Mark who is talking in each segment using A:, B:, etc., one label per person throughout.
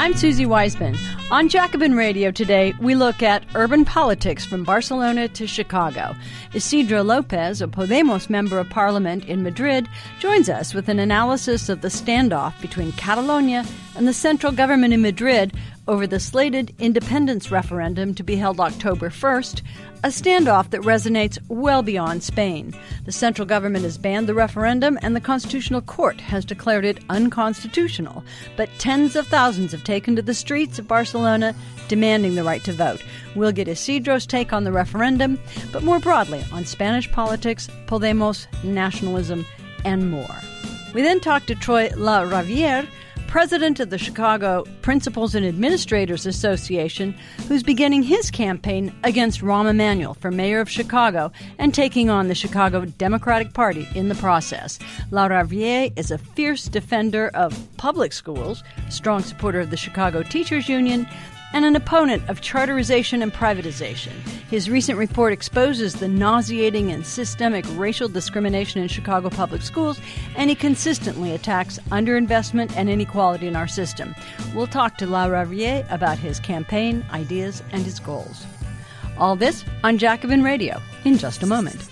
A: I'm Suzi Weissman. On Jacobin Radio today, we look at urban politics from Barcelona to Chicago. Isidro Lopez, a Podemos member of parliament in Madrid, joins us with an analysis of the standoff between Catalonia and the central government in Madrid over the slated independence referendum to be held October 1st, a standoff that resonates well beyond Spain. The central government has banned the referendum and the Constitutional Court has declared it unconstitutional. But tens of thousands have taken to the streets of Barcelona demanding the right to vote. We'll get Isidro's take on the referendum, but more broadly on Spanish politics, Podemos, nationalism, and more. We then talk to Troy LaRaviere president of the Chicago Principals and Administrators Association, who's beginning his campaign against Rahm Emanuel for mayor of Chicago and taking on the Chicago Democratic Party in the process. LaRaviere is a fierce defender of public schools, strong supporter of the Chicago Teachers Union, and an opponent of charterization and privatization. His recent report exposes the nauseating and systemic racial discrimination in Chicago public schools, and he consistently attacks underinvestment and inequality in our system. We'll talk to LaRaviere about his campaign, ideas, and his goals. All this on Jacobin Radio in just a moment.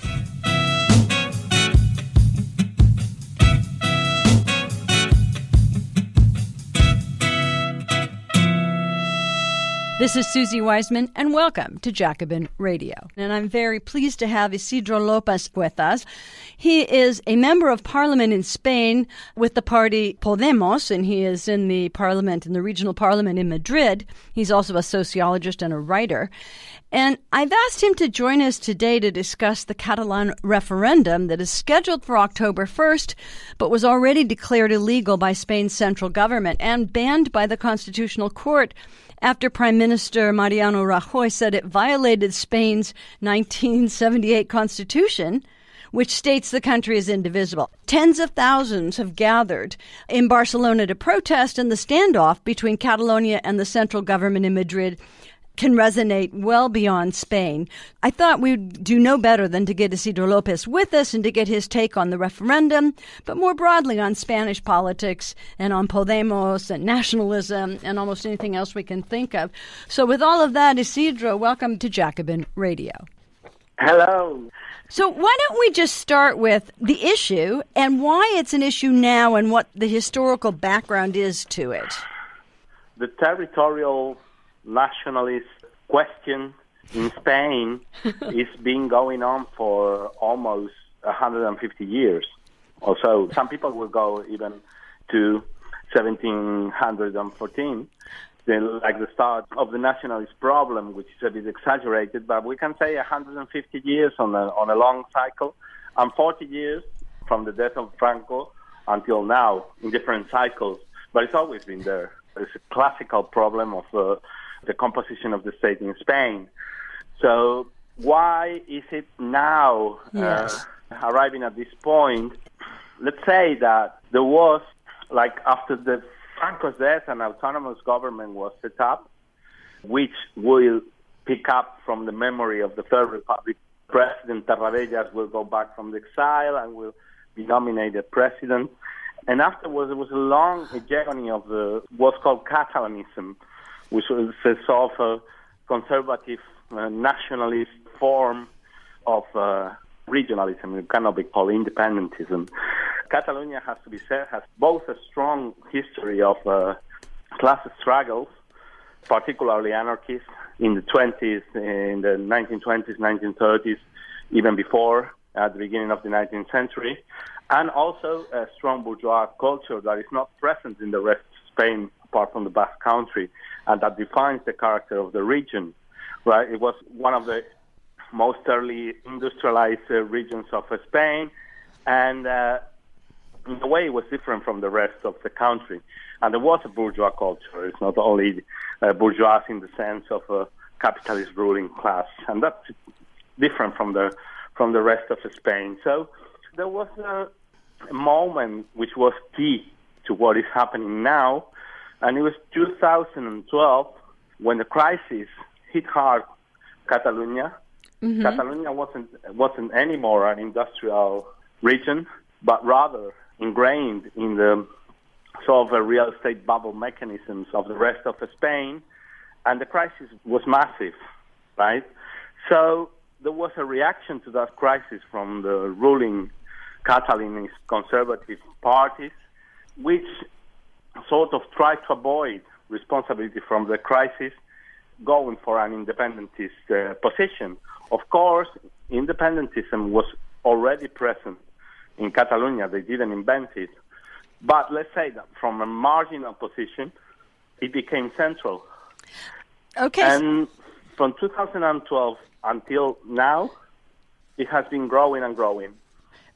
A: This is Suzi Weissman, and welcome to Jacobin Radio. And I'm very pleased to have Isidro Lopez with us. He is a member of parliament in Spain with the party Podemos, and he is in the parliament, in the regional parliament in Madrid. He's also a sociologist and a writer. And I've asked him to join us today to discuss the Catalan referendum that is scheduled for October 1st, but was already declared illegal by Spain's central government and banned by the Constitutional Court after Prime Minister Mariano Rajoy said it violated Spain's 1978 constitution which states the country is indivisible. Tens of thousands have gathered in Barcelona to protest, and the standoff between Catalonia and the central government in Madrid can resonate well beyond Spain. I thought we'd do no better than to get Isidro Lopez with us and to get his take on the referendum, but more broadly on Spanish politics and on Podemos and nationalism and almost anything else we can think of. So, with all of that, Isidro, welcome to Jacobin Radio.
B: Hello.
A: So, why don't we just start with the issue and why it's an issue now and what the historical background is to it?
B: The territorial nationalist question in Spain is been going on for almost 150 years or so. Some people will go even to 1714, like the start of the nationalist problem, which is a bit exaggerated, but we can say 150 years on a, on a long cycle, and 40 years from the death of Franco until now in different cycles. But it's always been there. It's a classical problem of uh, the composition of the state in Spain. So why is it now uh, yes. uh, arriving at this point? Let's say that there was, like after the Franco's death, an autonomous government was set up, which will pick up from the memory of the Third Republic. President Tarradellas will go back from the exile and will be nominated president. And afterwards, there was a long hegemony of the what's called Catalanism, which is a sort of a conservative uh, nationalist form of uh, regionalism. It cannot be called independentism. Catalonia has to be said has both a strong history of uh, class struggles, particularly anarchist in the 20s, in the 1920s, 1930s, even before at the beginning of the 19th century, and also a strong bourgeois culture that is not present in the rest of Spain apart from the Basque Country and that defines the character of the region. Right? It was one of the most early industrialized uh, regions of uh, Spain, and uh, in a way, it was different from the rest of the country. And there was a bourgeois culture. It's not only uh, bourgeois in the sense of a capitalist ruling class, and that's different from the from the rest of Spain. So there was a moment which was key to what is happening now, and it was 2012 when the crisis hit hard Catalonia Mm-hmm. Catalonia wasn't wasn't anymore an industrial region, but rather ingrained in the sort of a real estate bubble mechanisms of the rest of Spain, and the crisis was massive, right? So there was a reaction to that crisis from the ruling Catalanese conservative parties, which sort of tried to avoid responsibility from the crisis, going for an independentist uh, position. Of course, independentism was already present in Catalonia. They didn't invent it. But let's say that from a marginal position, it became central.
A: Okay.
B: And from 2012 until now, it has been growing and growing.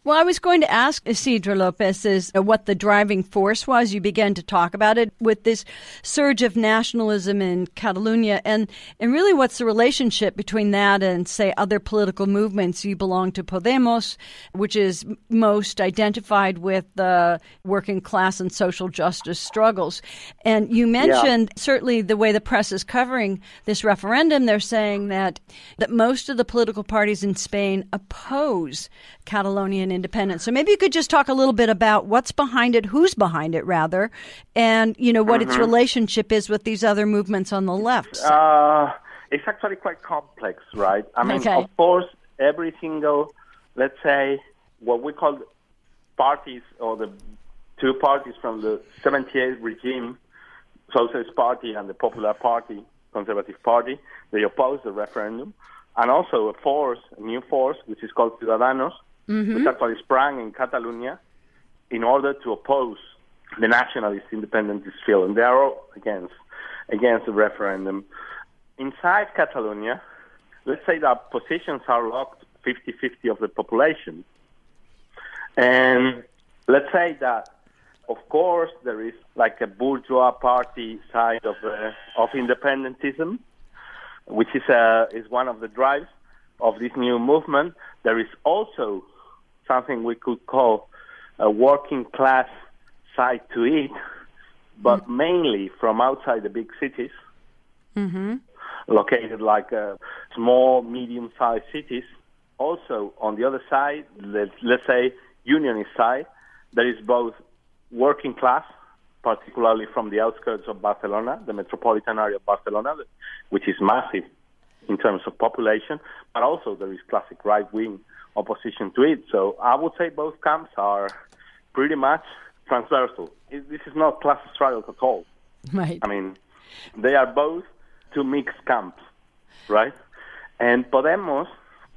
A: Well, I was going to ask Isidro Lopez is uh, what the driving force was. You began to talk about it with this surge of nationalism in Catalonia, and and really, what's the relationship between that and say other political movements? You belong to Podemos, which is most identified with the working class and social justice struggles. And you mentioned yeah. certainly the way the press is covering this referendum. They're saying that that most of the political parties in Spain oppose Catalonian and independence. So maybe you could just talk a little bit about what's behind it, who's behind it, rather, and you know what mm-hmm. its relationship is with these other movements on the left.
B: Uh, it's actually quite complex, right? I mean, okay. of course, every single, let's say, what we call parties or the two parties from the 78 regime, Socialist Party and the Popular Party, Conservative Party, they oppose the referendum. And also a force, a new force, which is called Ciudadanos, mm-hmm. which actually sprang in Catalonia in order to oppose the nationalist independentist field, and they are all against against the referendum. Inside Catalonia, let's say that positions are locked 50-50 of the population, and let's say that, of course, there is like a bourgeois party side of uh, of independentism, which is uh, is one of the drives of this new movement. There is also something we could call a working class side to it, but mm-hmm. mainly from outside the big cities, mm-hmm. located like uh, small, medium-sized cities. Also, on the other side, let's, let's say unionist side, there is both working class, particularly from the outskirts of Barcelona, the metropolitan area of Barcelona, which is massive in terms of population, but also there is classic right wing opposition to it. So I would say both camps are pretty much transversal. This is not class struggle at all.
A: Right.
B: I mean, they are both two mixed camps, right? And Podemos,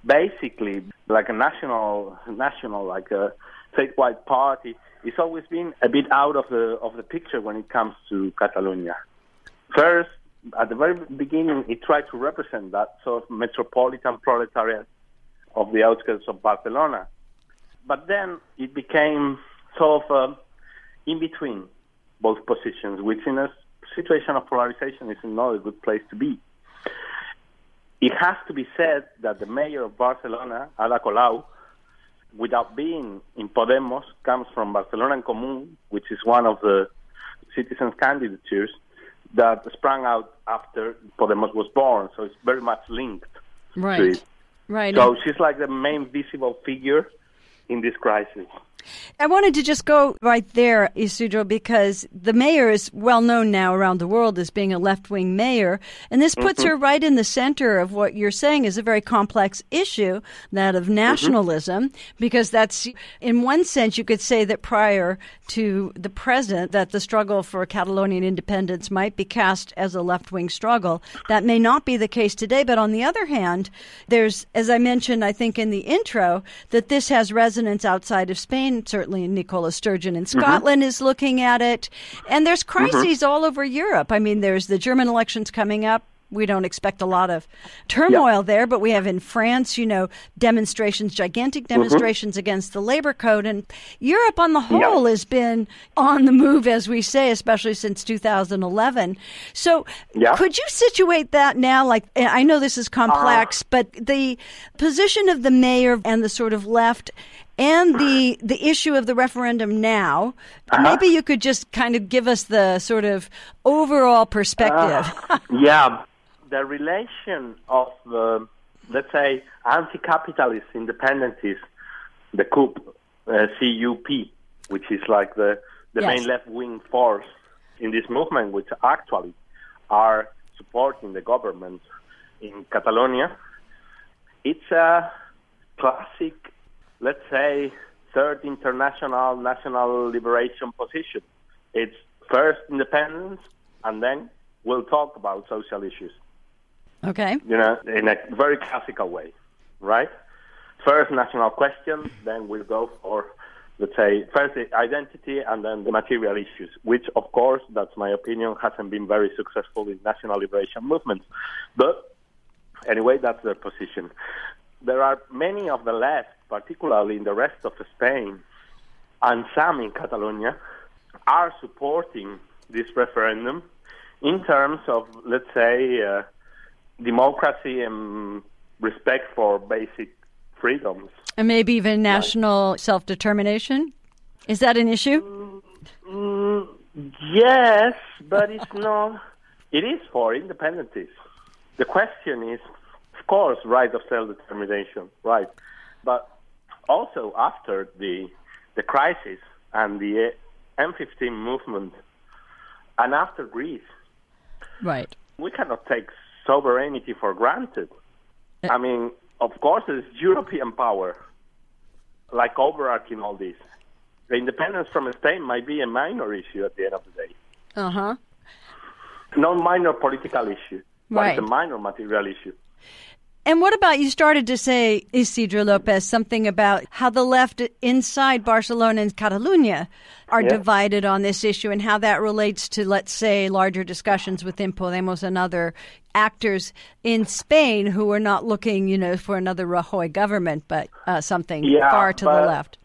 B: basically, like a national, national, like a statewide party, it's always been a bit out of the of the picture when it comes to Catalonia. First, at the very beginning, it tried to represent that sort of metropolitan proletariat of the outskirts of Barcelona. But then it became sort of uh, in between both positions, which in a situation of polarization is not a good place to be. It has to be said that the mayor of Barcelona, Ada Colau, without being in Podemos, comes from Barcelona en Comú, which is one of the citizens' candidatures that sprang out after Podemos was born. So it's very much linked
A: right.
B: to it.
A: Right.
B: So she's like the main visible figure in this crisis.
A: I wanted to just go right there, Isidro, because the mayor is well known now around the world as being a left wing mayor. And this puts mm-hmm. her right in the center of what you're saying is a very complex issue, that of mm-hmm. nationalism, mm-hmm. because that's, in one sense, you could say that prior to the present, that the struggle for Catalonian independence might be cast as a left wing struggle. That may not be the case today. But on the other hand, there's, as I mentioned, I think in the intro, that this has resonance outside of Spain certainly Nicola Sturgeon in mm-hmm. Scotland mm-hmm. is looking at it. And there's crises mm-hmm. all over Europe. I mean, there's the German elections coming up. We don't expect a lot of turmoil there, but we have in France, you know, demonstrations, gigantic mm-hmm. demonstrations mm-hmm. against the labor code. And Europe on the whole has been on the move, as we say, especially since 2011. So could you situate that now? Like, I know this is complex, uh, but the position of the mayor and the sort of left and the the issue of the referendum now. Uh-huh. Maybe you could just kind of give us the sort of overall perspective.
B: Uh, yeah, the relation of the let's say, anti-capitalist independentists, the CUP, uh, CUP, which is like the, the
A: Yes.
B: main left-wing force in this movement, which actually are supporting the government in Catalonia. It's a classic, let's say, third international national liberation position. It's first independence, and then we'll talk about social issues
A: Okay.
B: you know, in a very classical way, right? First national question, then we'll go for, let's say, first identity and then the material issues, which, of course, that's my opinion, hasn't been very successful in national liberation movements. But anyway, that's their position. There are many of the left, particularly in the rest of Spain, and some in Catalonia, are supporting this referendum in terms of, let's say, uh, democracy and respect for basic freedoms.
A: And maybe even national self determination? Is that an issue?
B: Mm, yes, but it's not. It is for independentists. The question is, course, right of self-determination, right? But also after the the crisis and the M15 movement, and after Greece,
A: Right.
B: we cannot take sovereignty for granted. I mean, of course, there's European power, like overarching all this. The independence from Spain might be a minor issue at the end of the day,
A: Uh huh.
B: not minor political issue, but
A: Right.
B: it's a minor material issue.
A: And what about you started to say, Isidro Lopez, something about how the left inside Barcelona and Catalonia are
B: Yeah.
A: divided on this issue and how that relates to, let's say, larger discussions within Podemos and other actors in Spain who are not looking, you know, for another Rajoy government, but uh, something
B: Yeah,
A: far to the left.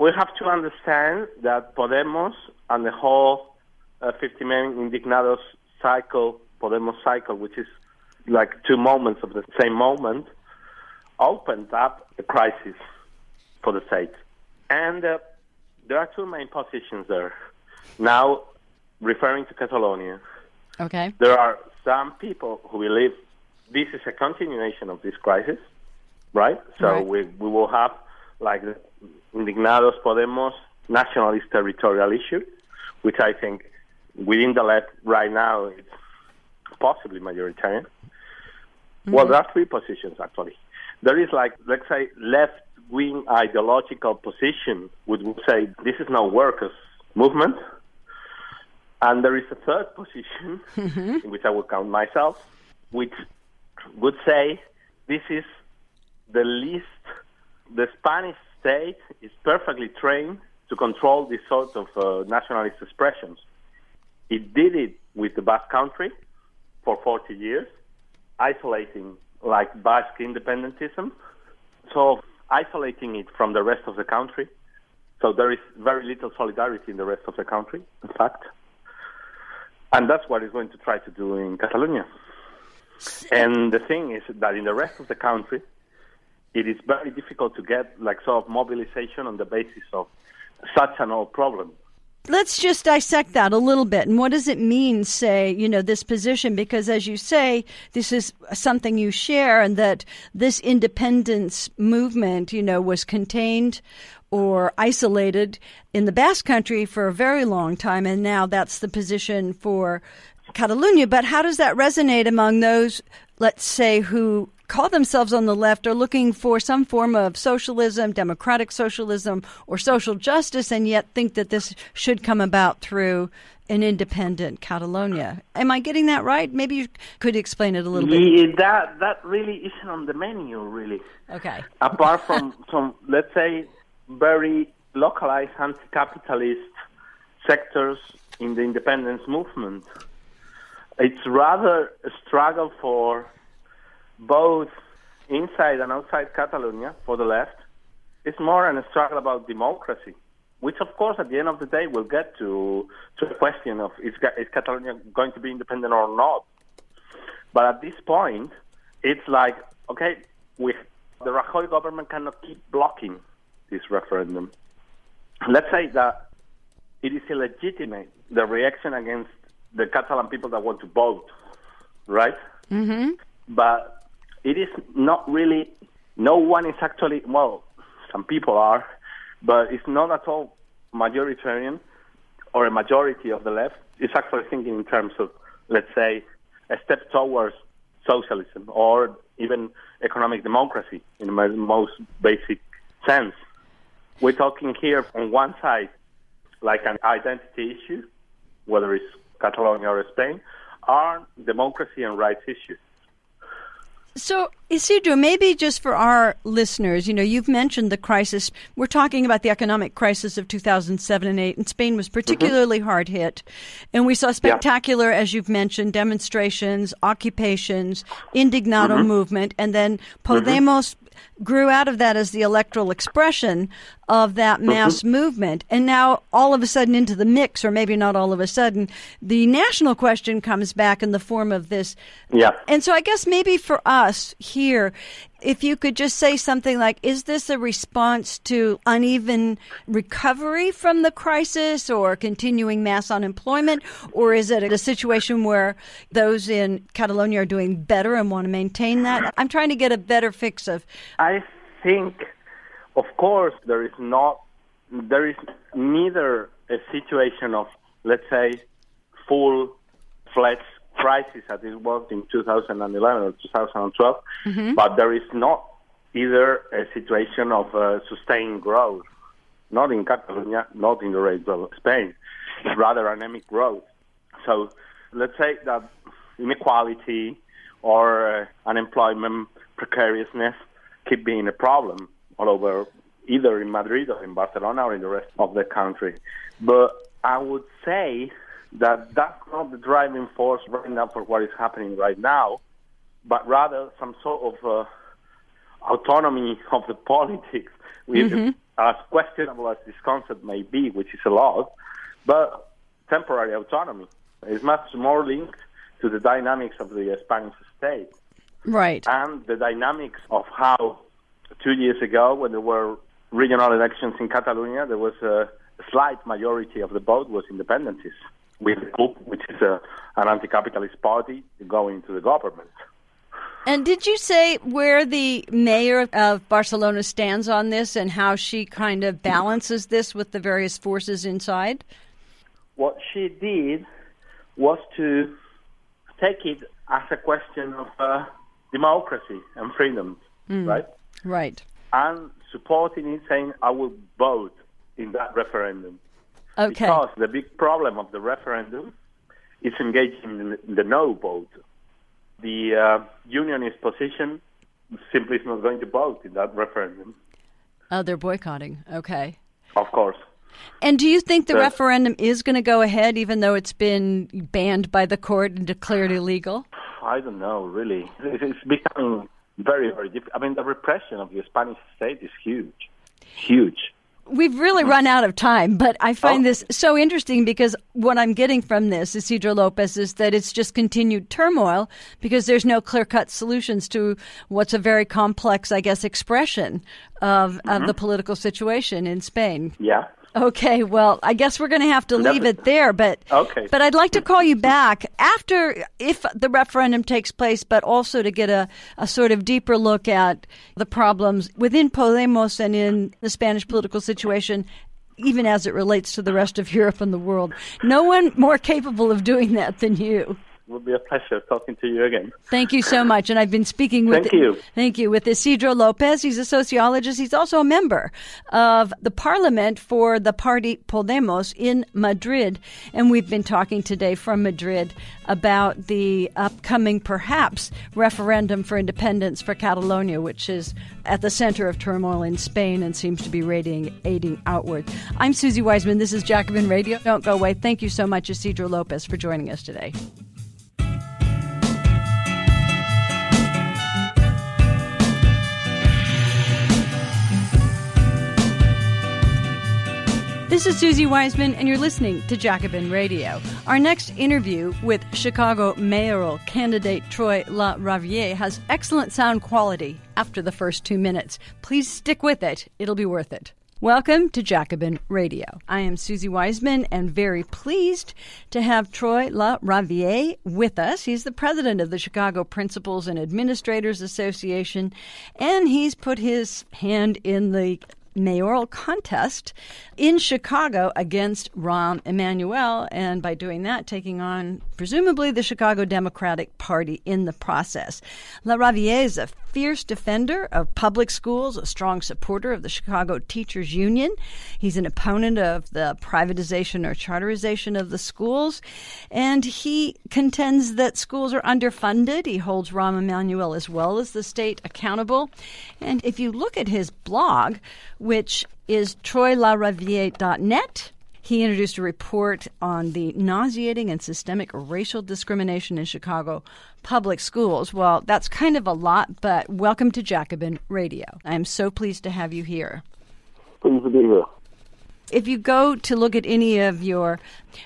B: We have to understand that Podemos and the whole uh, 15M indignados cycle, Podemos cycle, which is like two moments of the same moment, opened up a crisis for the state. And uh, there are two main positions there. Now, referring to Catalonia,
A: Okay.
B: there are some people who believe this is a continuation of this crisis, right? So
A: Right.
B: we we will have like the Indignados Podemos nationalist territorial issue, which I think within the left right now it's possibly majoritarian. Well, there are three positions actually. There is like let's say left wing ideological position which would say this is now workers movement. And there is a third position, in which I would count myself, which would say this is the least, the Spanish state is perfectly trained to control this sort of uh, nationalist expressions. It did it with the Basque country for 40 years, isolating like Basque independentism, so isolating it from the rest of the country. So there is very little solidarity in the rest of the country, in fact. And that's what it's going to try to do in Catalonia. And the thing is that in the rest of the country, it is very difficult to get like sort of mobilization on the basis of such an old problem.
A: Let's just dissect that a little bit. And what does it mean, say, you know, this position? Because as you say, this is something you share, and that this independence movement, you know, was contained or isolated in the Basque Country for a very long time, and now that's the position for Catalonia. But how does that resonate among those, let's say, who call themselves on the left are looking for some form of socialism, democratic socialism, or social justice, and yet think that this should come about through an independent Catalonia. Am I getting that right? Maybe you could explain it a little bit.
B: That that really isn't on the menu, really.
A: Okay.
B: Apart from some, let's say, very localized anti-capitalist sectors in the independence movement, it's rather a struggle for both inside and outside Catalonia for the left. It's more a struggle about democracy, which, of course, at the end of the day, will get to to the question of is, is Catalonia going to be independent or not. But at this point, it's like okay, we the Rajoy government cannot keep blocking this referendum. Let's say that it is illegitimate the reaction against the Catalan people that want to vote, right?
A: Mm-hmm.
B: But it is not really, no one is actually, well, some people are, but it's not at all majoritarian or a majority of the left is actually thinking in terms of, let's say, a step towards socialism or even economic democracy in the most basic sense. We're talking here on one side like an identity issue, whether it's Catalonia or Spain, are democracy and rights issues.
A: So, Isidro, maybe just for our listeners, you know, you've mentioned the crisis. We're talking about the economic crisis of 2007 and 8, and Spain was particularly mm-hmm. hard hit. And we saw spectacular, yeah. as you've mentioned, demonstrations, occupations, indignado mm-hmm. movement, and then mm-hmm. Podemos mm-hmm grew out of that as the electoral expression of that mm-hmm. mass mm-hmm. movement. And now, all of a sudden, into the mix, or maybe not all of a sudden, the national question comes back in the form of this.
B: Yeah.
A: And so, I guess maybe for us here, if you could just say something like, is this a response to uneven recovery from the crisis or continuing mass unemployment? Or is it a situation where those in Catalonia are doing better and want to maintain that? I'm trying to get a better fix of.
B: I think, of course, there is not, there is neither a situation of, let's say, full fledged crisis as it was in 2011 or 2012, mm-hmm. but there is not either a situation of uh, sustained growth, not in Catalonia, not in the rest of Spain. It's rather anemic growth. So let's say that inequality or uh, unemployment, precariousness keep being a problem all over, either in Madrid or in Barcelona or in the rest of the country. But I would say that that's not the driving force right now for what is happening right now, but rather some sort of uh, autonomy of the politics, which, mm-hmm. as questionable as this concept may be, which is a lot, but temporary autonomy is much more linked to the dynamics of the Spanish state.
A: Right.
B: And the dynamics of how two years ago, when there were regional elections in Catalonia, there was a slight majority of the vote was independentists with CUP, which is a, an anti-capitalist party, going to the government.
A: And did you say where the mayor of Barcelona stands on this and how she kind of balances this with the various forces inside?
B: What she did was to take it as a question of uh, democracy and freedom, mm. right?
A: Right.
B: And supporting it, saying, I will vote in that referendum.
A: Okay.
B: Because the big problem of the referendum is engaging in the no vote. The uh, unionist position simply is not going to vote in that referendum.
A: Oh, they're boycotting. Okay.
B: Of course.
A: And do you think the referendum is going to go ahead, even though it's been banned by the court and declared illegal?
B: I don't know, really. It's becoming very, very difficult. I mean, the repression of the Spanish state is huge. Huge
A: we've really run out of time, but I find oh. this so interesting because what I'm getting from this, Isidro Lopez, is that it's just continued turmoil because there's no clear cut solutions to what's a very complex, I guess, expression of, mm-hmm. of the political situation in Spain.
B: Yeah.
A: Okay, well, I guess we're going to have to leave it there, but
B: okay.
A: but I'd like to call you back after if the referendum takes place, but also to get a, a sort of deeper look at the problems within Podemos and in the Spanish political situation even as it relates to the rest of Europe and the world. No one more capable of doing that than you.
B: It will be a pleasure talking to you again.
A: Thank you so much. And I've been speaking with
B: thank you.
A: Thank you with Isidro Lopez. He's a sociologist. He's also a member of the parliament for the party Podemos in Madrid. And we've been talking today from Madrid about the upcoming, perhaps, referendum for independence for Catalonia, which is at the center of turmoil in Spain and seems to be radiating outward. I'm Suzi Weissman. This is Jacobin Radio. Don't go away. Thank you so much, Isidro Lopez, for joining us today. This is Suzi Weissman, and you're listening to Jacobin Radio. Our next interview with Chicago mayoral candidate Troy LaRaviere has excellent sound quality after the first two minutes. Please stick with it, it'll be worth it. Welcome to Jacobin Radio. I am Suzi Weissman and very pleased to have Troy LaRaviere with us. He's the president of the Chicago Principals and Administrators Association, and he's put his hand in the mayoral contest in Chicago against Rahm Emanuel, and by doing that, taking on presumably the Chicago Democratic Party in the process. Is a fierce defender of public schools, a strong supporter of the Chicago Teachers Union. He's an opponent of the privatization or charterization of the schools, and he contends that schools are underfunded. He holds Rahm Emanuel as well as the state accountable. And if you look at his blog, which is troylaraviere.net, he introduced a report on the nauseating and systemic racial discrimination in Chicago public schools. Well, that's kind of a lot, but welcome to Jacobin Radio. I am so pleased to have you here.
C: Pleased to be here.
A: If you go to look at any of your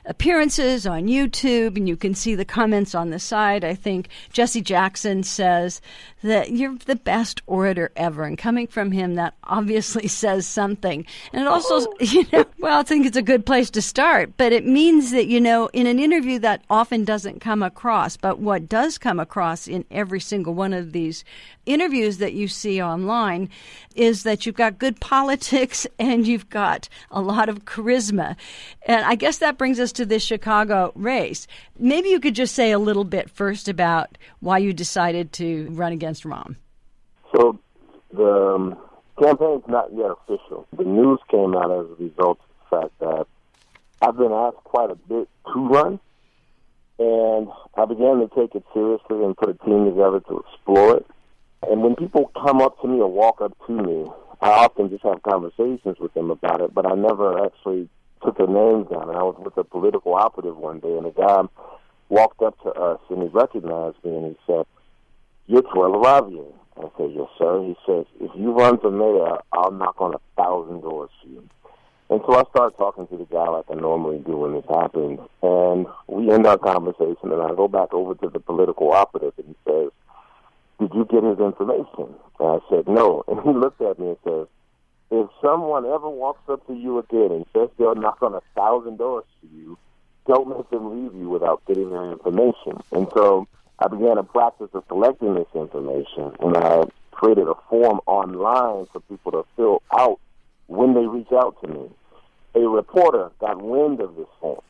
A: appearances on YouTube and you can see the comments on the side, I think Jesse Jackson says that you're the best orator ever. And coming from him, that obviously says something. And it also, oh. you know, well, I think it's a good place to start, but it means that, you know, in an interview that often doesn't come across, but what does come across in every single one of these interviews that you see online is that you've got good politics and you've got a lot of charisma. And I guess that brings us to this Chicago race. Maybe you could just say a little bit first about why you decided to run against Rahm.
C: So the um, campaign's not yet official. The news came out as a result of the fact that I've been asked quite a bit to run, and I began to take it seriously and put a team together to explore it. And when people come up to me or walk up to me, I often just have conversations with them about it, but I never actually took their names down. And I was with a political operative one day, and a guy walked up to us and he recognized me and he said, "You're Troy LaRaviere." I said, "Yes, sir." He says, "If you run for mayor, I'll knock on a thousand doors for you." And so I started talking to the guy like I normally do when this happens, and we end our conversation, and I go back over to the political operative, and he says, did you get his information? And I said, no. And he looked at me and says, if someone ever walks up to you again and says they'll knock on a thousand doors to you, don't let them leave you without getting their information. And so I began a practice of collecting this information, and I created a form online for people to fill out when they reach out to me. A reporter got wind of this form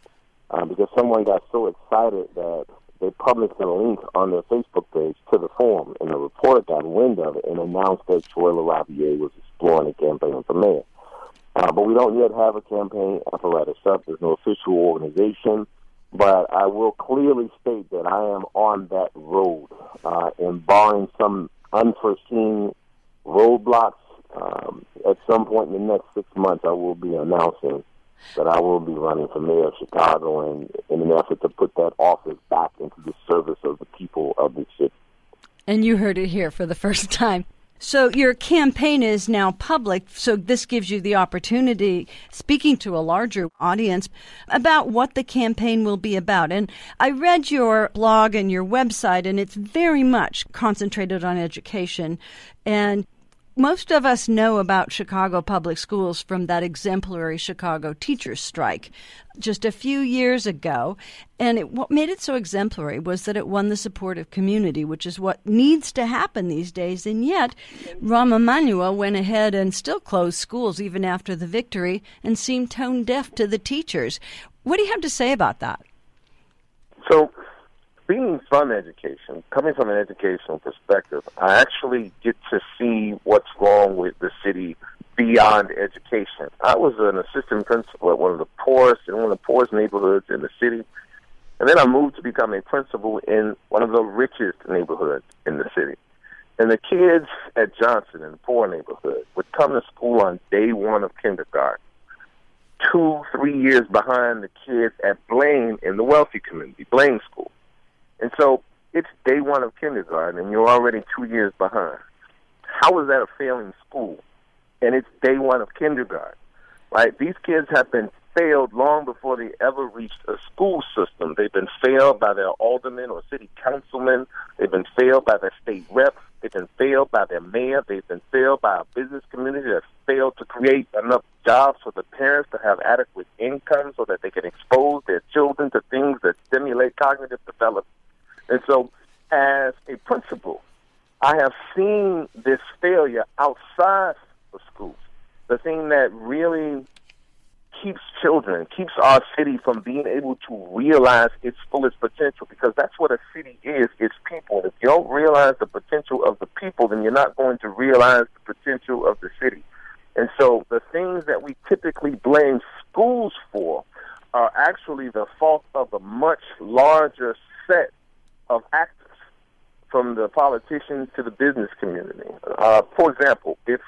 C: uh, because someone got so excited that they published a link on their Facebook page to the form, and the reporter got wind of it and announced that Troy LaRaviere was exploring a campaign for mayor. Uh, but we don't yet have a campaign apparatus up. There's no official organization. But I will clearly state that I am on that road. Uh, and barring some unforeseen roadblocks, um, at some point in the next six months, I will be announcing that I will be running for mayor of Chicago in, in an effort to put that office back into the service of the people of the city.
A: And you heard it here for the first time. So your campaign is now public, so this gives you the opportunity, speaking to a larger audience, about what the campaign will be about. And I read your blog and your website, and it's very much concentrated on education. And most of us know about Chicago public schools from that exemplary Chicago teachers strike just a few years ago. And it, what made it so exemplary was that it won the support of community, which is what needs to happen these days. And yet, Rahm Emanuel went ahead and still closed schools even after the victory and seemed tone deaf to the teachers. What do you have to say about that?
C: So, being from education, coming from an educational perspective, I actually get to see what's wrong with the city beyond education. I was an assistant principal at one of the poorest in one of the poorest neighborhoods in the city. And then I moved to become a principal in one of the richest neighborhoods in the city. And the kids at Johnson in the poor neighborhood would come to school on day one of kindergarten, two, three years behind the kids at Blaine in the wealthy community, Blaine School. And so it's day one of kindergarten, and you're already two years behind. How is that a failing school? And it's day one of kindergarten, right? These kids have been failed long before they ever reached a school system. They've been failed by their aldermen or city councilmen. They've been failed by their state reps. They've been failed by their mayor. They've been failed by a business community that failed to create enough jobs for the parents to have adequate income so that they can expose their children to things that stimulate cognitive development. And so, as a principal, I have seen this failure outside of schools. The thing that really keeps children, keeps our city from being able to realize its fullest potential because that's what a city is, it's people. If you don't realize the potential of the people, then you're not going to realize the potential of the city. And so the things that we typically blame schools for are actually the fault of a much larger set of actors, from the politicians to the business community. Uh, for example, if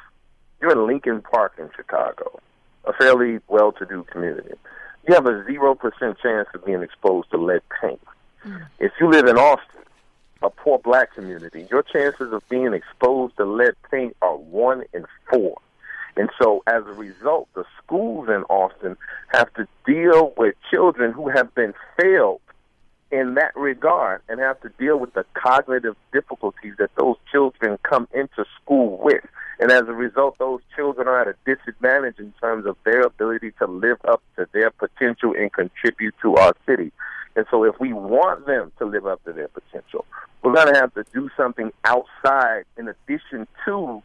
C: you're in Lincoln Park in Chicago, a fairly well-to-do community, you have a zero percent chance of being exposed to lead paint. Mm. If you live in Austin, a poor black community, your chances of being exposed to lead paint are one in four. And so, as a result, the schools in Austin have to deal with children who have been failed in that regard and have to deal with the cognitive difficulties that those children come into school with. And as a result, those children are at a disadvantage in terms of their ability to live up to their potential and contribute to our city. And so, if we want them to live up to their potential, we're going to have to do something outside in addition to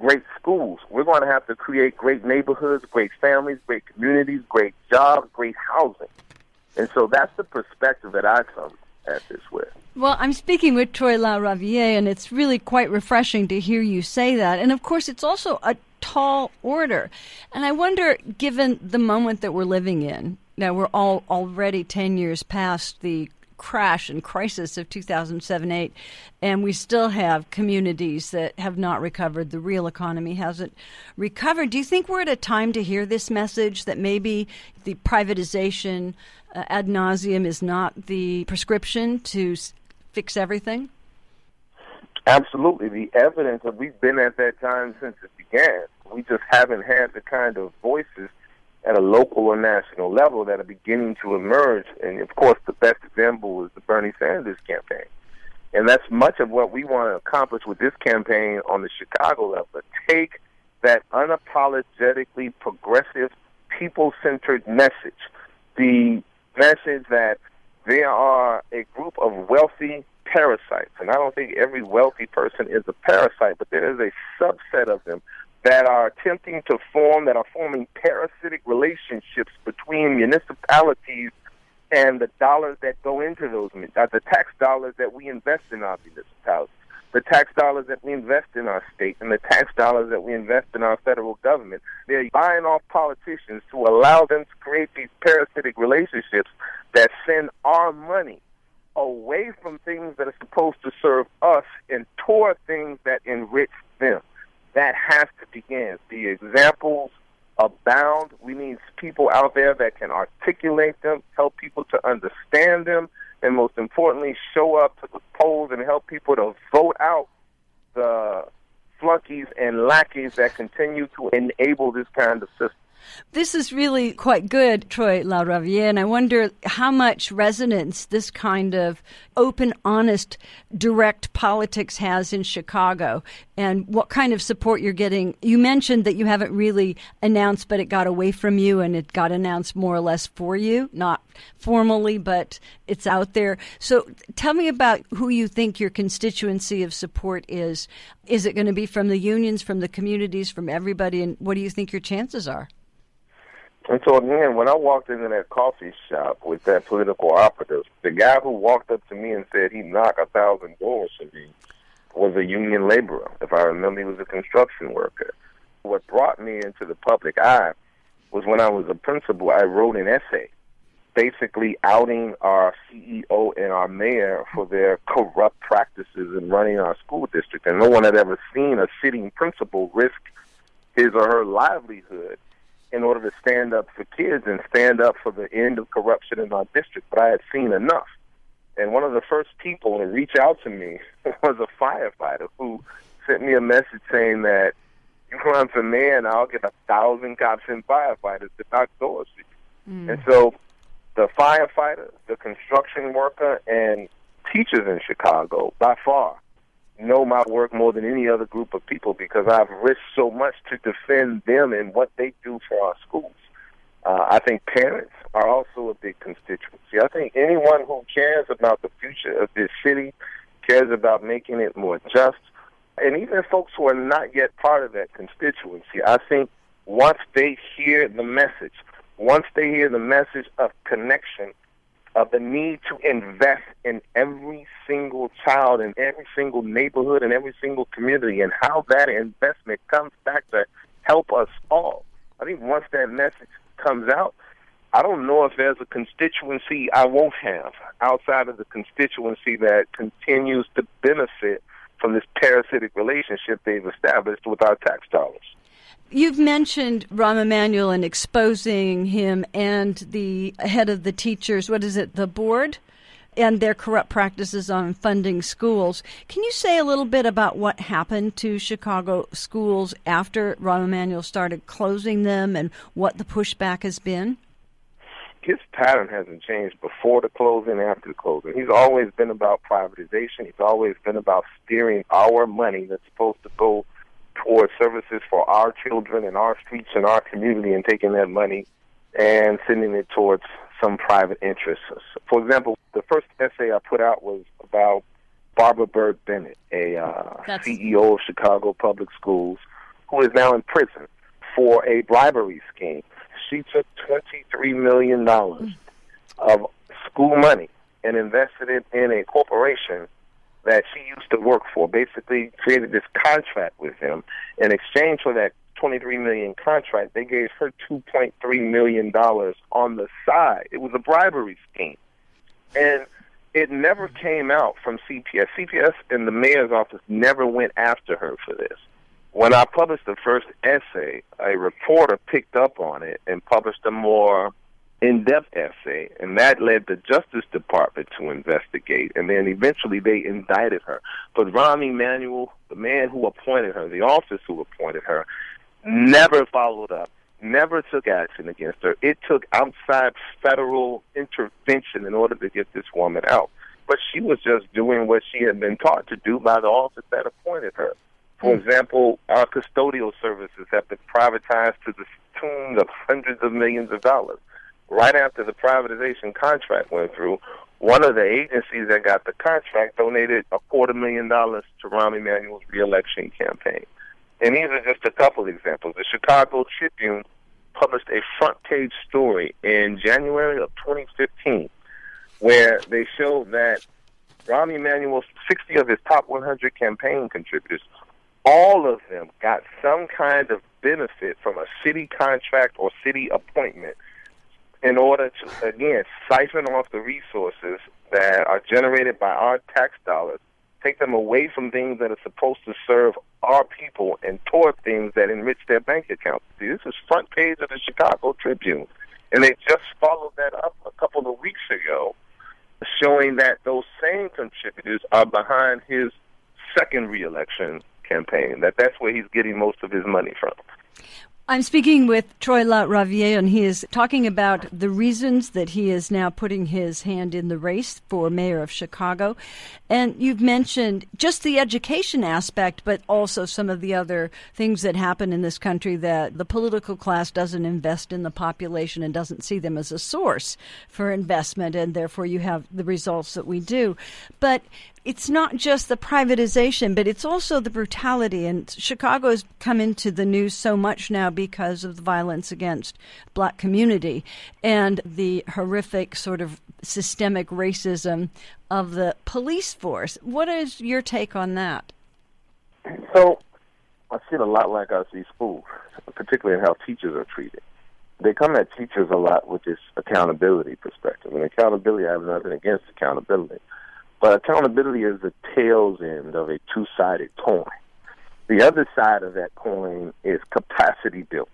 C: great schools. We're going to have to create great neighborhoods, great families, great communities, great jobs, great housing. And so that's the perspective that I come at this with.
A: Well, I'm speaking with Troy LaRaviere, and it's really quite refreshing to hear you say that. And of course, it's also a tall order. And I wonder, given the moment that we're living in, now we're all already 10 years past the crash and crisis of 2007 8, and we still have communities that have not recovered. The real economy hasn't recovered. Do you think we're at a time to hear this message that maybe the privatization uh, ad nauseum is not the prescription to s- fix everything?
C: Absolutely. The evidence that we've been at that time since it began. We just haven't had the kind of voices at a local or national level that are beginning to emerge. And of course, the best example is the Bernie Sanders campaign. And that's much of what we want to accomplish with this campaign on the Chicago level. Take that unapologetically progressive, people centered message. The message that there are a group of wealthy parasites. And I don't think every wealthy person is a parasite, but there is a subset of them that are attempting to form, that are forming parasitic relationships between municipalities and the dollars that go into those, uh, the tax dollars that we invest in our municipalities, the tax dollars that we invest in our state, and the tax dollars that we invest in our federal government. They're buying off politicians to allow them to create these parasitic relationships that send our money away from things that are supposed to serve us and toward things that enrich them that has to begin. The examples abound. We need people out there that can articulate them, help people to understand them, and most importantly, show up to the polls and help people to vote out the flunkies and lackeys that continue to enable this kind of system.
A: This is really quite good, Troy LaRaviere, and I wonder how much resonance this kind of open, honest, direct politics has in Chicago and what kind of support you're getting. You mentioned that you haven't really announced, but it got away from you and it got announced more or less for you, not formally, but it's out there. So tell me about who you think your constituency of support is. Is it going to be from the unions, from the communities, from everybody, and what do you think your chances are?
C: And so again, when I walked into that coffee shop with that political operative, the guy who walked up to me and said he'd knock a thousand doors for me was a union laborer. If I remember, he was a construction worker. What brought me into the public eye was when I was a principal, I wrote an essay basically outing our CEO and our mayor for their corrupt practices in running our school district. And no one had ever seen a sitting principal risk his or her livelihood in order to stand up for kids and stand up for the end of corruption in our district, but I had seen enough. And one of the first people to reach out to me was a firefighter who sent me a message saying that you run for mayor and I'll get a thousand cops and firefighters to knock doors for you. Mm. And so the firefighter, the construction worker, and teachers in Chicago, by far, know my work more than any other group of people because I've risked so much to defend them and what they do for our schools. Uh, I think parents are also a big constituency. I think anyone who cares about the future of this city, cares about making it more just, and even folks who are not yet part of that constituency, I think once they hear the message, once they hear the message of connection, of the need to invest in every single child in every single neighborhood and every single community and how that investment comes back to help us all. I think once that message comes out, I don't know if there's a constituency I won't have outside of the constituency that continues to benefit from this parasitic relationship they've established with our tax dollars.
A: You've mentioned Rahm Emanuel and exposing him and the head of the teachers, what is it, the board? And their corrupt practices on funding schools. Can you say a little bit about what happened to Chicago schools after Rahm Emanuel started closing them and what the pushback has been?
C: His pattern hasn't changed before the closing, after the closing. He's always been about privatization. He's always been about steering our money that's supposed to go towards services for our children and our streets and our community and taking that money and sending it towards some private interests. For example, the first essay I put out was about Barbara Byrd Bennett, a uh, CEO of Chicago Public Schools, who is now in prison for a bribery scheme. She took $23 million of school money and invested it in a corporation that she used to work for basically created this contract with him. In exchange for that 23 million contract, they gave her 2.3 million dollars on the side. It was a bribery scheme, and it never came out from CPS. CPS and the mayor's office never went after her for this. When I published the first essay, a reporter picked up on it and published a more in-depth essay, and that led the Justice Department to investigate, and then eventually they indicted her. But Rahm Emanuel, the man who appointed her, the office who appointed her, never followed up, never took action against her. It took outside federal intervention in order to get this woman out. But she was just doing what she had been taught to do by the office that appointed her. For hmm. example, our custodial services have been privatized to the tune of hundreds of millions of dollars right after the privatization contract went through, one of the agencies that got the contract donated a quarter million dollars to Rahm Emanuel's reelection campaign. And these are just a couple examples. The Chicago Tribune published a front page story in January of 2015 where they showed that Rahm Emanuel's 60 of his top 100 campaign contributors, all of them got some kind of benefit from a city contract or city appointment in order to, again, siphon off the resources that are generated by our tax dollars, take them away from things that are supposed to serve our people and toward things that enrich their bank accounts. See, this is front page of the Chicago Tribune. And they just followed that up a couple of weeks ago, showing that those same contributors are behind his second reelection campaign, that that's where he's getting most of his money from.
A: I'm speaking with Troy LaRaviere, and he is talking about the reasons that he is now putting his hand in the race for mayor of Chicago. And you've mentioned just the education aspect, but also some of the other things that happen in this country that the political class doesn't invest in the population and doesn't see them as a source for investment, and therefore you have the results that we do. But it's not just the privatization, but it's also the brutality. And Chicago has come into the news so much now because of the violence against black community and the horrific sort of systemic racism of the police force. What is your take on that?
C: So I see it a lot like I see schools, particularly in how teachers are treated. They come at teachers a lot with this accountability perspective. And accountability, I have nothing against accountability but accountability is the tails end of a two sided coin. The other side of that coin is capacity building.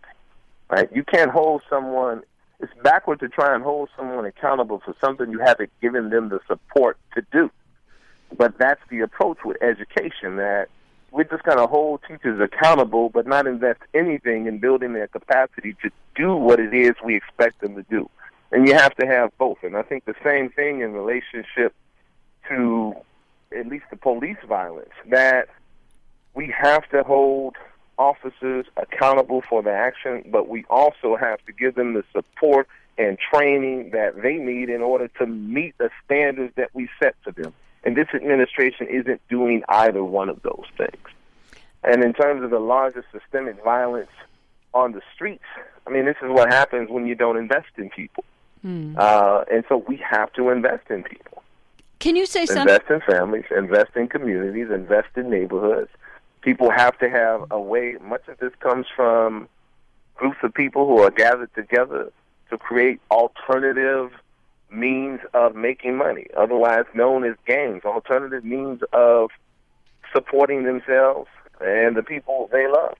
C: Right? You can't hold someone it's backward to try and hold someone accountable for something you haven't given them the support to do. But that's the approach with education that we're just going to hold teachers accountable but not invest anything in building their capacity to do what it is we expect them to do. And you have to have both. And I think the same thing in relationship to at least the police violence, that we have to hold officers accountable for their action, but we also have to give them the support and training that they need in order to meet the standards that we set for them. And this administration isn't doing either one of those things. And in terms of the larger systemic violence on the streets, I mean, this is what happens when you don't invest in people. Mm. Uh, and so we have to invest in people.
A: Can you say
C: something? Invest in families, invest in communities, invest in neighborhoods. People have to have a way. Much of this comes from groups of people who are gathered together to create alternative means of making money, otherwise known as gangs, alternative means of supporting themselves and the people they love.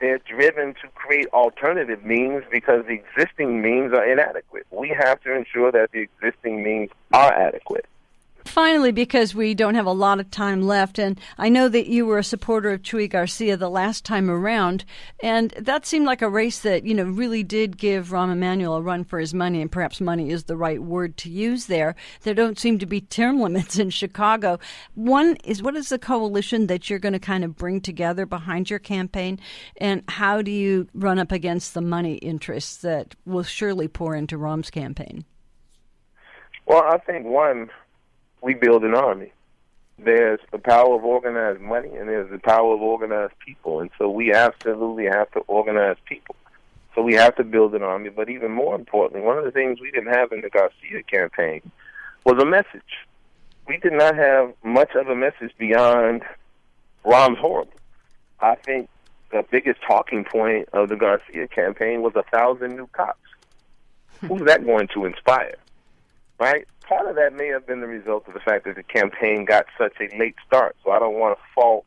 C: They're driven to create alternative means because the existing means are inadequate. We have to ensure that the existing means are adequate.
A: Finally, because we don't have a lot of time left, and I know that you were a supporter of Chuy Garcia the last time around, and that seemed like a race that, you know, really did give Rahm Emanuel a run for his money, and perhaps money is the right word to use there. There don't seem to be term limits in Chicago. One is what is the coalition that you're going to kind of bring together behind your campaign, and how do you run up against the money interests that will surely pour into Rahm's campaign?
C: Well, I think one, we build an army. There's the power of organized money and there's the power of organized people. And so we absolutely have to organize people. So we have to build an army. But even more importantly, one of the things we didn't have in the Garcia campaign was a message. We did not have much of a message beyond Rahm's horrible. I think the biggest talking point of the Garcia campaign was a thousand new cops. Who's that going to inspire? Right? Part of that may have been the result of the fact that the campaign got such a late start. So I don't want to fault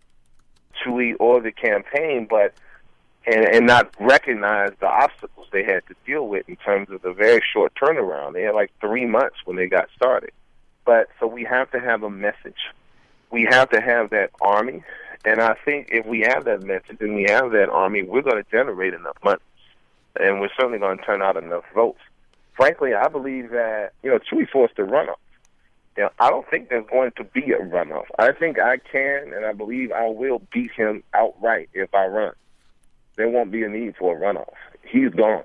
C: Chuy or the campaign, but and and not recognize the obstacles they had to deal with in terms of the very short turnaround. They had like three months when they got started. But so we have to have a message. We have to have that army, and I think if we have that message and we have that army, we're going to generate enough money, and we're certainly going to turn out enough votes frankly, I believe that you know Chuy forced a runoff. You know, I don't think there's going to be a runoff. I think I can, and I believe I will beat him outright if I run. There won't be a need for a runoff. He's gone.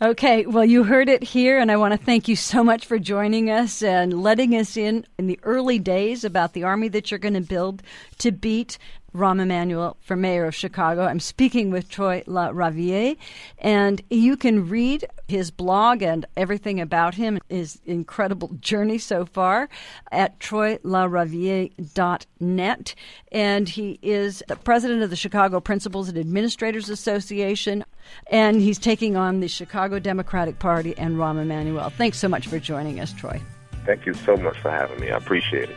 A: Okay, well, you heard it here, and I want to thank you so much for joining us and letting us in in the early days about the army that you're going to build to beat Rahm Emanuel for mayor of Chicago. I'm speaking with Troy LaRaviere, and you can read his blog and everything about him, his incredible journey so far, at troylaraviere.net. And he is the president of the Chicago Principals and Administrators Association, and he's taking on the Chicago Democratic Party and Rahm Emanuel. Thanks so much for joining us, Troy.
C: Thank you so much for having me. I appreciate it.